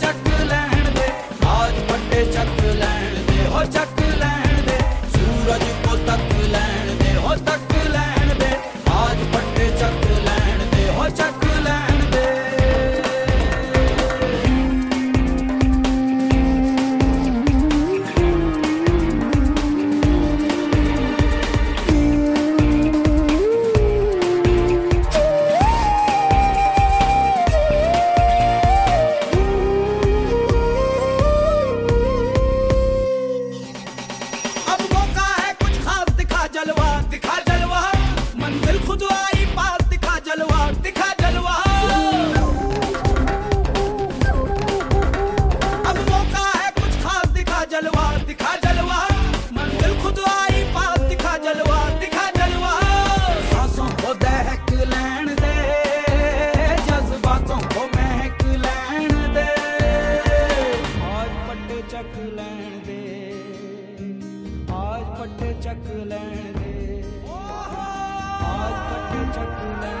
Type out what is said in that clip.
ਚੱਕ ਲੈਣ ਦੇ। ਆਜ ਵੱਡੇ ਚੱਕ ਚੱਕ ਲੈਣ ਦੇ। ਆਜ ਤੱਕ ਚੱਕ ਲੈਣ